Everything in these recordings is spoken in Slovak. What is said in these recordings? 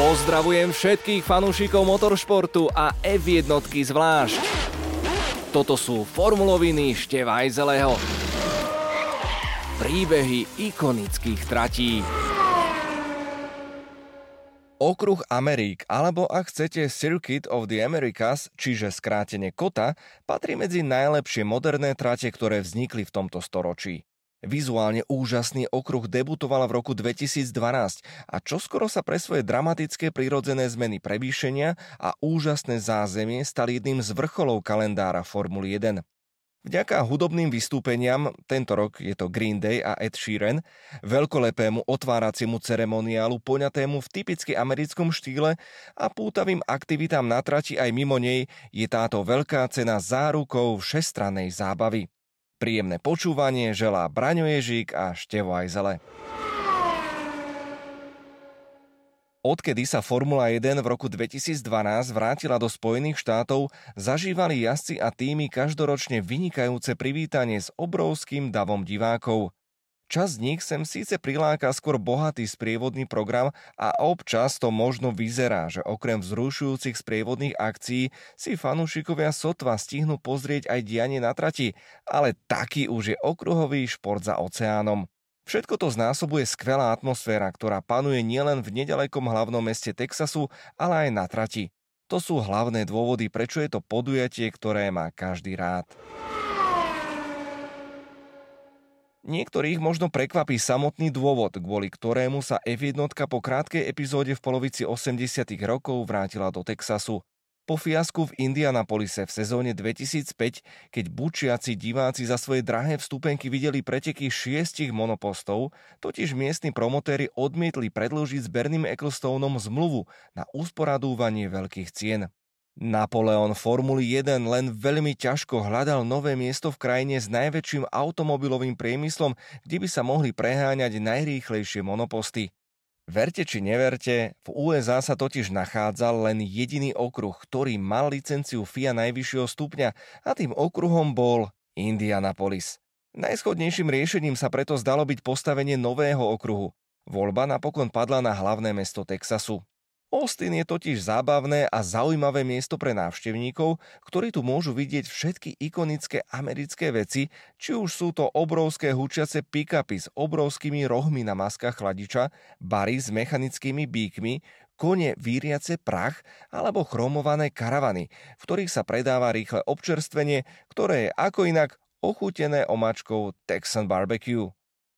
Pozdravujem všetkých fanúšikov motoršportu a F1 zvlášť. Toto sú formuloviny Števajzeleho. Príbehy ikonických tratí. Okruh Amerik, alebo ak chcete Circuit of the Americas, čiže skrátene KOTA, patrí medzi najlepšie moderné trate, ktoré vznikli v tomto storočí. Vizuálne úžasný okruh debutoval v roku 2012 a čoskoro sa pre svoje dramatické prírodzené zmeny prevýšenia a úžasné zázemie stali jedným z vrcholov kalendára Formuly 1. Vďaka hudobným vystúpeniam, tento rok je to Green Day a Ed Sheeran, veľkolepému otváraciemu ceremoniálu poňatému v typicky americkom štýle a pútavým aktivitám na trati aj mimo nej je táto veľká cena zárukou všestrannej zábavy. Príjemné počúvanie želá Braňo Ježík a Števo Ajzele. Odkedy sa Formula 1 v roku 2012 vrátila do Spojených štátov, zažívali jazdci a týmy každoročne vynikajúce privítanie s obrovským davom divákov. Čas z nich sem síce priláka skôr bohatý sprievodný program a občas to možno vyzerá, že okrem vzrušujúcich sprievodných akcií si fanúšikovia sotva stihnú pozrieť aj dianie na trati, ale taký už je okruhový šport za oceánom. Všetko to znásobuje skvelá atmosféra, ktorá panuje nielen v nedalekom hlavnom meste Texasu, ale aj na trati. To sú hlavné dôvody, prečo je to podujatie, ktoré má každý rád. Niektorých možno prekvapí samotný dôvod, kvôli ktorému sa F1 po krátkej epizóde v polovici 80 rokov vrátila do Texasu. Po fiasku v Indianapolise v sezóne 2005, keď bučiaci diváci za svoje drahé vstupenky videli preteky šiestich monopostov, totiž miestni promotéri odmietli predložiť s Berným Ecclestoneom zmluvu na usporadúvanie veľkých cien. Napoleon Formuly 1 len veľmi ťažko hľadal nové miesto v krajine s najväčším automobilovým priemyslom, kde by sa mohli preháňať najrýchlejšie monoposty. Verte či neverte, v USA sa totiž nachádzal len jediný okruh, ktorý mal licenciu FIA najvyššieho stupňa a tým okruhom bol Indianapolis. Najschodnejším riešením sa preto zdalo byť postavenie nového okruhu. Voľba napokon padla na hlavné mesto Texasu. Austin je totiž zábavné a zaujímavé miesto pre návštevníkov, ktorí tu môžu vidieť všetky ikonické americké veci, či už sú to obrovské hučiace pick-upy s obrovskými rohmi na maskách chladiča, bary s mechanickými bíkmi, kone víriace prach alebo chromované karavany, v ktorých sa predáva rýchle občerstvenie, ktoré je ako inak ochutené omačkou Texan Barbecue.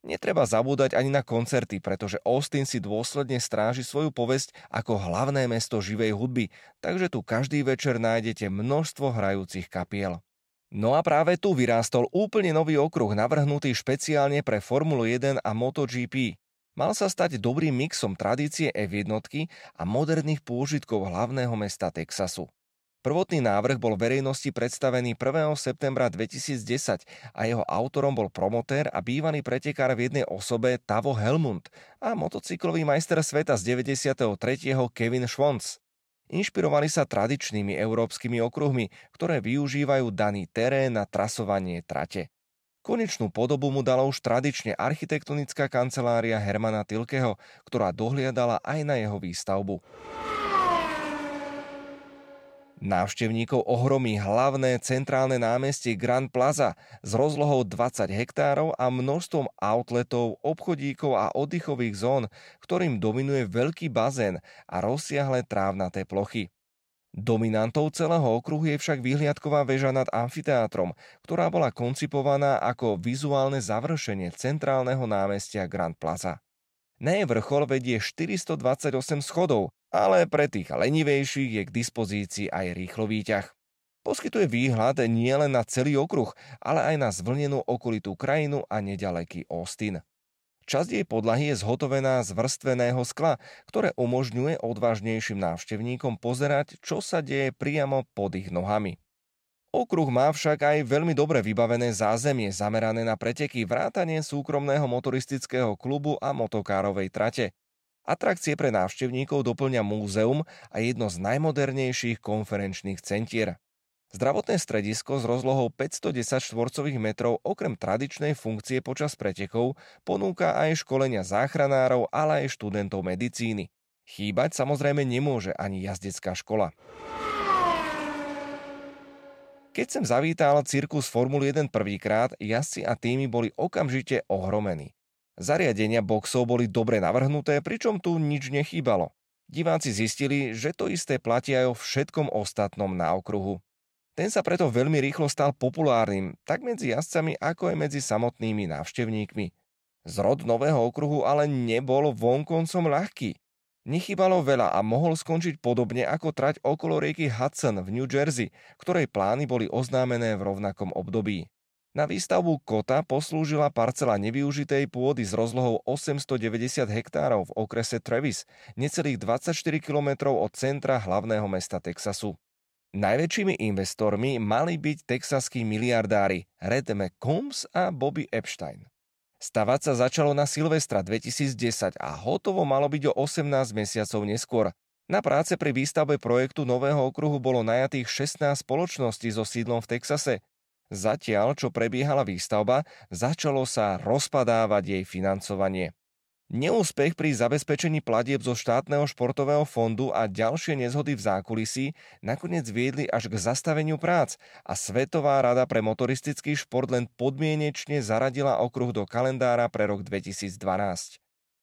Netreba zabúdať ani na koncerty, pretože Austin si dôsledne stráži svoju povesť ako hlavné mesto živej hudby, takže tu každý večer nájdete množstvo hrajúcich kapiel. No a práve tu vyrástol úplne nový okruh navrhnutý špeciálne pre Formulu 1 a MotoGP. Mal sa stať dobrým mixom tradície F1 a moderných pôžitkov hlavného mesta Texasu. Prvotný návrh bol verejnosti predstavený 1. septembra 2010 a jeho autorom bol promotér a bývalý pretekár v jednej osobe Tavo Helmund a motocyklový majster sveta z 93. Kevin Schwantz. Inšpirovali sa tradičnými európskymi okruhmi, ktoré využívajú daný terén na trasovanie trate. Konečnú podobu mu dala už tradične architektonická kancelária Hermana Tilkeho, ktorá dohliadala aj na jeho výstavbu. Návštevníkov ohromí hlavné centrálne námestie Grand Plaza s rozlohou 20 hektárov a množstvom outletov, obchodíkov a oddychových zón, ktorým dominuje veľký bazén a rozsiahle trávnaté plochy. Dominantou celého okruhu je však vyhliadková väža nad amfiteátrom, ktorá bola koncipovaná ako vizuálne završenie centrálneho námestia Grand Plaza. Na jej vrchol vedie 428 schodov, ale pre tých lenivejších je k dispozícii aj rýchlo výťah. Poskytuje výhľad nielen na celý okruh, ale aj na zvlnenú okolitú krajinu a nedaleký Austin. Časť jej podlahy je zhotovená z vrstveného skla, ktoré umožňuje odvážnejším návštevníkom pozerať, čo sa deje priamo pod ich nohami. Okruh má však aj veľmi dobre vybavené zázemie zamerané na preteky vrátanie súkromného motoristického klubu a motokárovej trate. Atrakcie pre návštevníkov doplňa múzeum a jedno z najmodernejších konferenčných centier. Zdravotné stredisko s rozlohou 510 štvorcových metrov okrem tradičnej funkcie počas pretekov ponúka aj školenia záchranárov, ale aj študentov medicíny. Chýbať samozrejme nemôže ani jazdecká škola. Keď sem zavítal cirkus Formuly 1 prvýkrát, jazdci a týmy boli okamžite ohromení. Zariadenia boxov boli dobre navrhnuté, pričom tu nič nechýbalo. Diváci zistili, že to isté platí aj o všetkom ostatnom na okruhu. Ten sa preto veľmi rýchlo stal populárnym, tak medzi jazdcami ako aj medzi samotnými návštevníkmi. Zrod nového okruhu ale nebol vonkoncom ľahký. Nechybalo veľa a mohol skončiť podobne ako trať okolo rieky Hudson v New Jersey, ktorej plány boli oznámené v rovnakom období. Na výstavbu kota poslúžila parcela nevyužitej pôdy s rozlohou 890 hektárov v okrese Travis, necelých 24 km od centra hlavného mesta Texasu. Najväčšími investormi mali byť texaskí miliardári Red McCombs a Bobby Epstein. Stavať sa začalo na Silvestra 2010 a hotovo malo byť o 18 mesiacov neskôr. Na práce pri výstavbe projektu nového okruhu bolo najatých 16 spoločností so sídlom v Texase. Zatiaľ, čo prebiehala výstavba, začalo sa rozpadávať jej financovanie. Neúspech pri zabezpečení platieb zo štátneho športového fondu a ďalšie nezhody v zákulisí nakoniec viedli až k zastaveniu prác a Svetová rada pre motoristický šport len podmienečne zaradila okruh do kalendára pre rok 2012.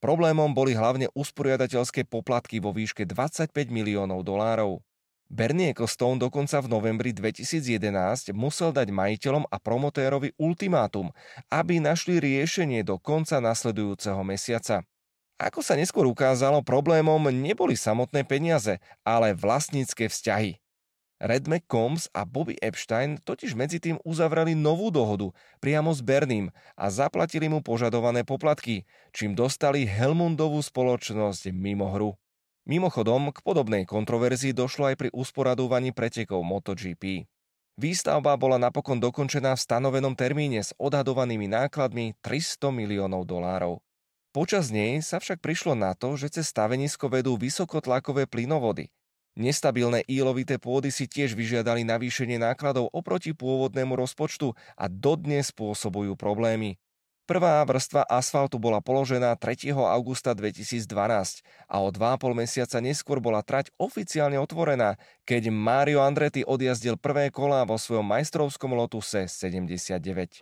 Problémom boli hlavne usporiadateľské poplatky vo výške 25 miliónov dolárov. Bernie Ecclestone dokonca v novembri 2011 musel dať majiteľom a promotérovi ultimátum, aby našli riešenie do konca nasledujúceho mesiaca. Ako sa neskôr ukázalo, problémom neboli samotné peniaze, ale vlastnícke vzťahy. Red McCombs a Bobby Epstein totiž medzi tým uzavreli novú dohodu priamo s Berným a zaplatili mu požadované poplatky, čím dostali Helmundovú spoločnosť mimo hru. Mimochodom, k podobnej kontroverzii došlo aj pri usporadúvaní pretekov MotoGP. Výstavba bola napokon dokončená v stanovenom termíne s odhadovanými nákladmi 300 miliónov dolárov. Počas nej sa však prišlo na to, že cez stavenisko vedú vysokotlakové plynovody. Nestabilné ílovité pôdy si tiež vyžiadali navýšenie nákladov oproti pôvodnému rozpočtu a dodnes spôsobujú problémy. Prvá vrstva asfaltu bola položená 3. augusta 2012 a o 2,5 mesiaca neskôr bola trať oficiálne otvorená, keď Mario Andretti odjazdil prvé kolá vo svojom majstrovskom Lotuse 79.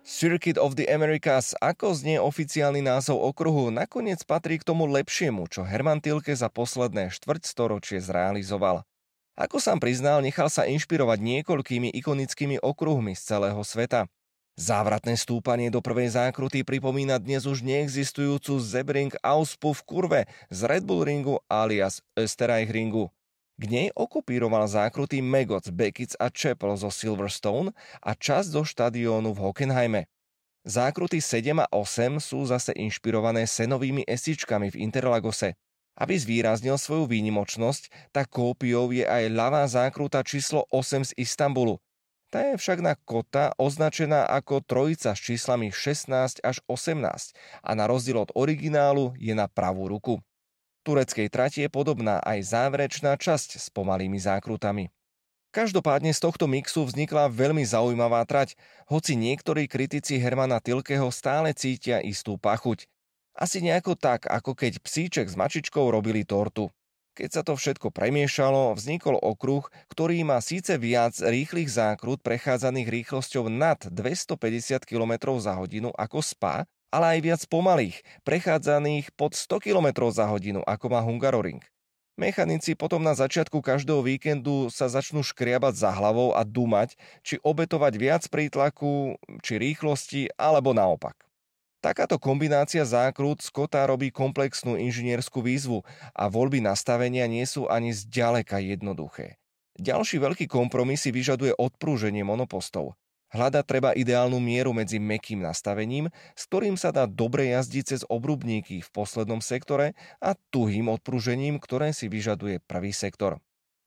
Circuit of the Americas, ako znie oficiálny názov okruhu, nakoniec patrí k tomu lepšiemu, čo Herman Tilke za posledné štvrťstoročie zrealizoval. Ako sám priznal, nechal sa inšpirovať niekoľkými ikonickými okruhmi z celého sveta. Závratné stúpanie do prvej zákruty pripomína dnes už neexistujúcu Zebring Auspu v kurve z Red Bull ringu alias Österreich ringu. K nej okupíroval zákruty Megoc, Bekic a Chapel zo Silverstone a časť zo štadiónu v Hockenheime. Zákruty 7 a 8 sú zase inšpirované senovými esičkami v Interlagose. Aby zvýraznil svoju výnimočnosť, tak kópiou je aj ľavá zákruta číslo 8 z Istanbulu. Tá je však na kota označená ako trojica s číslami 16 až 18 a na rozdiel od originálu je na pravú ruku. Tureckej trati je podobná aj záverečná časť s pomalými zákrutami. Každopádne z tohto mixu vznikla veľmi zaujímavá trať, hoci niektorí kritici Hermana Tilkeho stále cítia istú pachuť. Asi nejako tak, ako keď psíček s mačičkou robili tortu. Keď sa to všetko premiešalo, vznikol okruh, ktorý má síce viac rýchlych zákrut prechádzaných rýchlosťou nad 250 km za hodinu ako SPA, ale aj viac pomalých, prechádzaných pod 100 km za hodinu ako má Hungaroring. Mechanici potom na začiatku každého víkendu sa začnú škriabať za hlavou a dumať, či obetovať viac prítlaku, či rýchlosti, alebo naopak. Takáto kombinácia zákrut z kota robí komplexnú inžinierskú výzvu a voľby nastavenia nie sú ani zďaleka jednoduché. Ďalší veľký kompromis si vyžaduje odprúženie monopostov. Hľada treba ideálnu mieru medzi mekým nastavením, s ktorým sa dá dobre jazdiť cez obrubníky v poslednom sektore a tuhým odprúžením, ktoré si vyžaduje prvý sektor.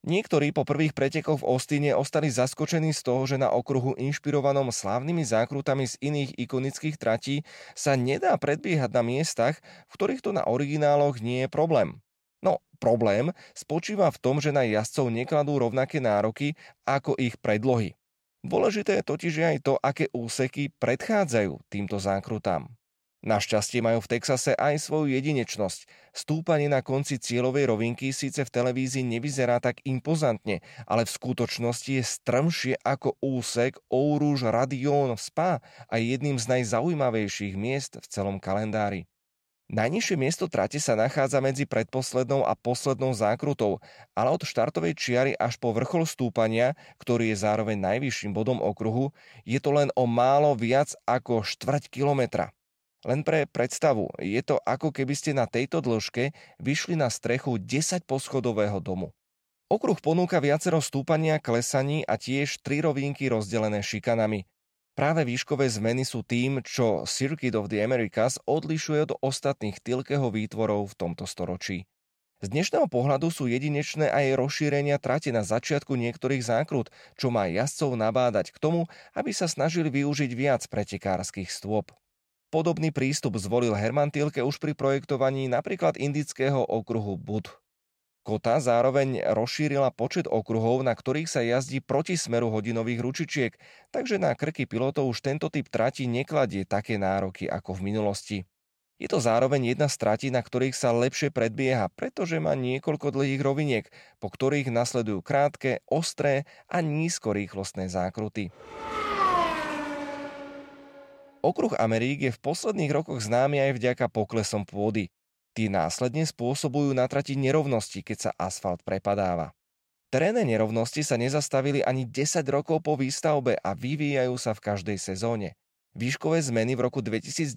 Niektorí po prvých pretekoch v Ostine ostali zaskočení z toho, že na okruhu inšpirovanom slávnymi zákrutami z iných ikonických tratí sa nedá predbiehať na miestach, v ktorých to na origináloch nie je problém. No, problém spočíva v tom, že na jazdcov nekladú rovnaké nároky ako ich predlohy. Dôležité totiž aj to, aké úseky predchádzajú týmto zákrutám. Našťastie majú v Texase aj svoju jedinečnosť. Stúpanie na konci cieľovej rovinky síce v televízii nevyzerá tak impozantne, ale v skutočnosti je strmšie ako úsek Rouge Radion Spa a je jedným z najzaujímavejších miest v celom kalendári. Najnižšie miesto trate sa nachádza medzi predposlednou a poslednou zákrutou, ale od štartovej čiary až po vrchol stúpania, ktorý je zároveň najvyšším bodom okruhu, je to len o málo viac ako štvrť kilometra. Len pre predstavu, je to ako keby ste na tejto dĺžke vyšli na strechu 10 poschodového domu. Okruh ponúka viacero stúpania, klesaní a tiež tri rovinky rozdelené šikanami. Práve výškové zmeny sú tým, čo Circuit of the Americas odlišuje od ostatných Tilkeho výtvorov v tomto storočí. Z dnešného pohľadu sú jedinečné aj rozšírenia trate na začiatku niektorých zákrut, čo má jazdcov nabádať k tomu, aby sa snažili využiť viac pretekárskych stôp. Podobný prístup zvolil Herman Tilke už pri projektovaní napríklad indického okruhu Bud. Kota zároveň rozšírila počet okruhov, na ktorých sa jazdí proti smeru hodinových ručičiek, takže na krky pilotov už tento typ trati nekladie také nároky ako v minulosti. Je to zároveň jedna z trati, na ktorých sa lepšie predbieha, pretože má niekoľko dlhých roviniek, po ktorých nasledujú krátke, ostré a nízkorýchlostné zákruty. Okruh Amerík je v posledných rokoch známy aj vďaka poklesom pôdy. Tí následne spôsobujú na trati nerovnosti, keď sa asfalt prepadáva. Terénne nerovnosti sa nezastavili ani 10 rokov po výstavbe a vyvíjajú sa v každej sezóne. Výškové zmeny v roku 2019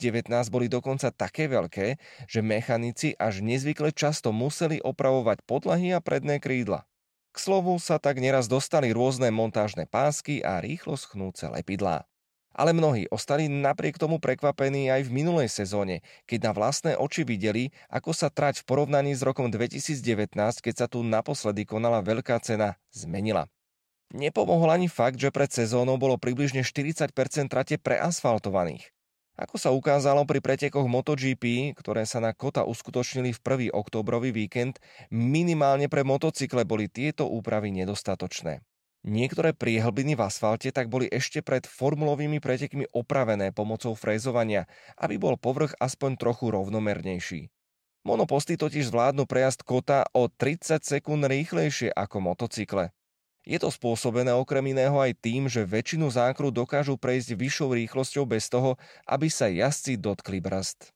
boli dokonca také veľké, že mechanici až nezvykle často museli opravovať podlahy a predné krídla. K slovu sa tak neraz dostali rôzne montážne pásky a rýchlo schnúce lepidlá ale mnohí ostali napriek tomu prekvapení aj v minulej sezóne, keď na vlastné oči videli, ako sa trať v porovnaní s rokom 2019, keď sa tu naposledy konala veľká cena, zmenila. Nepomohol ani fakt, že pred sezónou bolo približne 40% trate preasfaltovaných. Ako sa ukázalo pri pretekoch MotoGP, ktoré sa na Kota uskutočnili v prvý októbrový víkend, minimálne pre motocykle boli tieto úpravy nedostatočné. Niektoré priehlbiny v asfalte tak boli ešte pred formulovými pretekmi opravené pomocou frézovania, aby bol povrch aspoň trochu rovnomernejší. Monoposty totiž zvládnu prejazd kota o 30 sekúnd rýchlejšie ako motocykle. Je to spôsobené okrem iného aj tým, že väčšinu zákru dokážu prejsť vyššou rýchlosťou bez toho, aby sa jazdci dotkli brzd.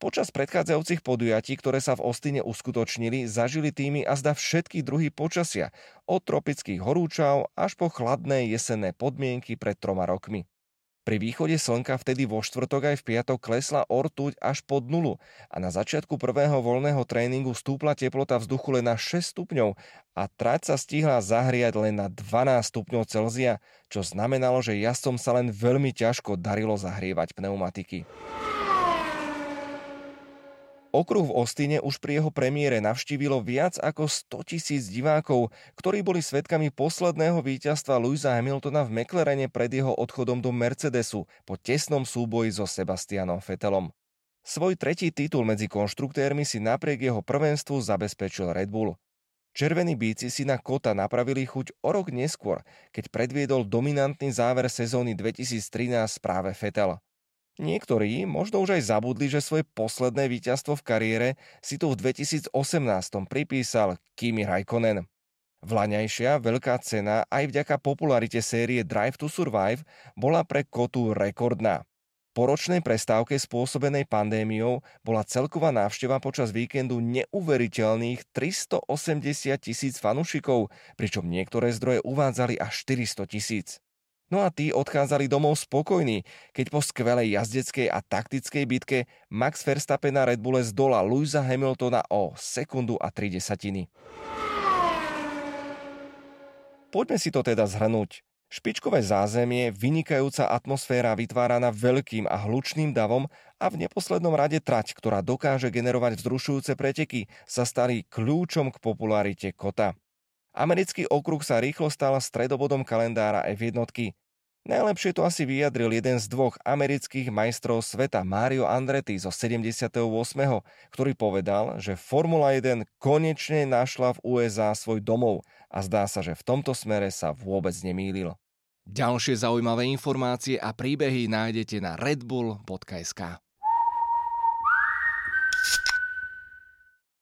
Počas predchádzajúcich podujatí, ktoré sa v Ostine uskutočnili, zažili týmy a zda všetky druhy počasia, od tropických horúčav až po chladné jesenné podmienky pred troma rokmi. Pri východe slnka vtedy vo štvrtok aj v piatok klesla ortuť až pod nulu a na začiatku prvého voľného tréningu stúpla teplota vzduchu len na 6 stupňov a trať sa stihla zahriať len na 12 stupňov Celzia, čo znamenalo, že jazdcom sa len veľmi ťažko darilo zahrievať pneumatiky. Okruh v Ostine už pri jeho premiére navštívilo viac ako 100 tisíc divákov, ktorí boli svetkami posledného víťazstva Louisa Hamiltona v McLarene pred jeho odchodom do Mercedesu po tesnom súboji so Sebastianom Vettelom. Svoj tretí titul medzi konštruktérmi si napriek jeho prvenstvu zabezpečil Red Bull. Červení bíci si na Kota napravili chuť o rok neskôr, keď predviedol dominantný záver sezóny 2013 práve Vettel. Niektorí možno už aj zabudli, že svoje posledné víťazstvo v kariére si tu v 2018 pripísal Kimi Raikkonen. Vlaňajšia veľká cena aj vďaka popularite série Drive to Survive bola pre Kotu rekordná. Po ročnej prestávke spôsobenej pandémiou bola celková návšteva počas víkendu neuveriteľných 380 tisíc fanúšikov, pričom niektoré zdroje uvádzali až 400 tisíc. No a tí odchádzali domov spokojní, keď po skvelej jazdeckej a taktickej bitke Max Verstappen na Red Bulle zdola Louisa Hamiltona o sekundu a 3 desatiny. Poďme si to teda zhrnúť. Špičkové zázemie, vynikajúca atmosféra vytváraná veľkým a hlučným davom a v neposlednom rade trať, ktorá dokáže generovať vzrušujúce preteky, sa stali kľúčom k popularite kota. Americký okruh sa rýchlo stal stredobodom kalendára F1. Najlepšie to asi vyjadril jeden z dvoch amerických majstrov sveta Mario Andretti zo 78., ktorý povedal, že Formula 1 konečne našla v USA svoj domov a zdá sa, že v tomto smere sa vôbec nemýlil. Ďalšie zaujímavé informácie a príbehy nájdete na redbull.sk.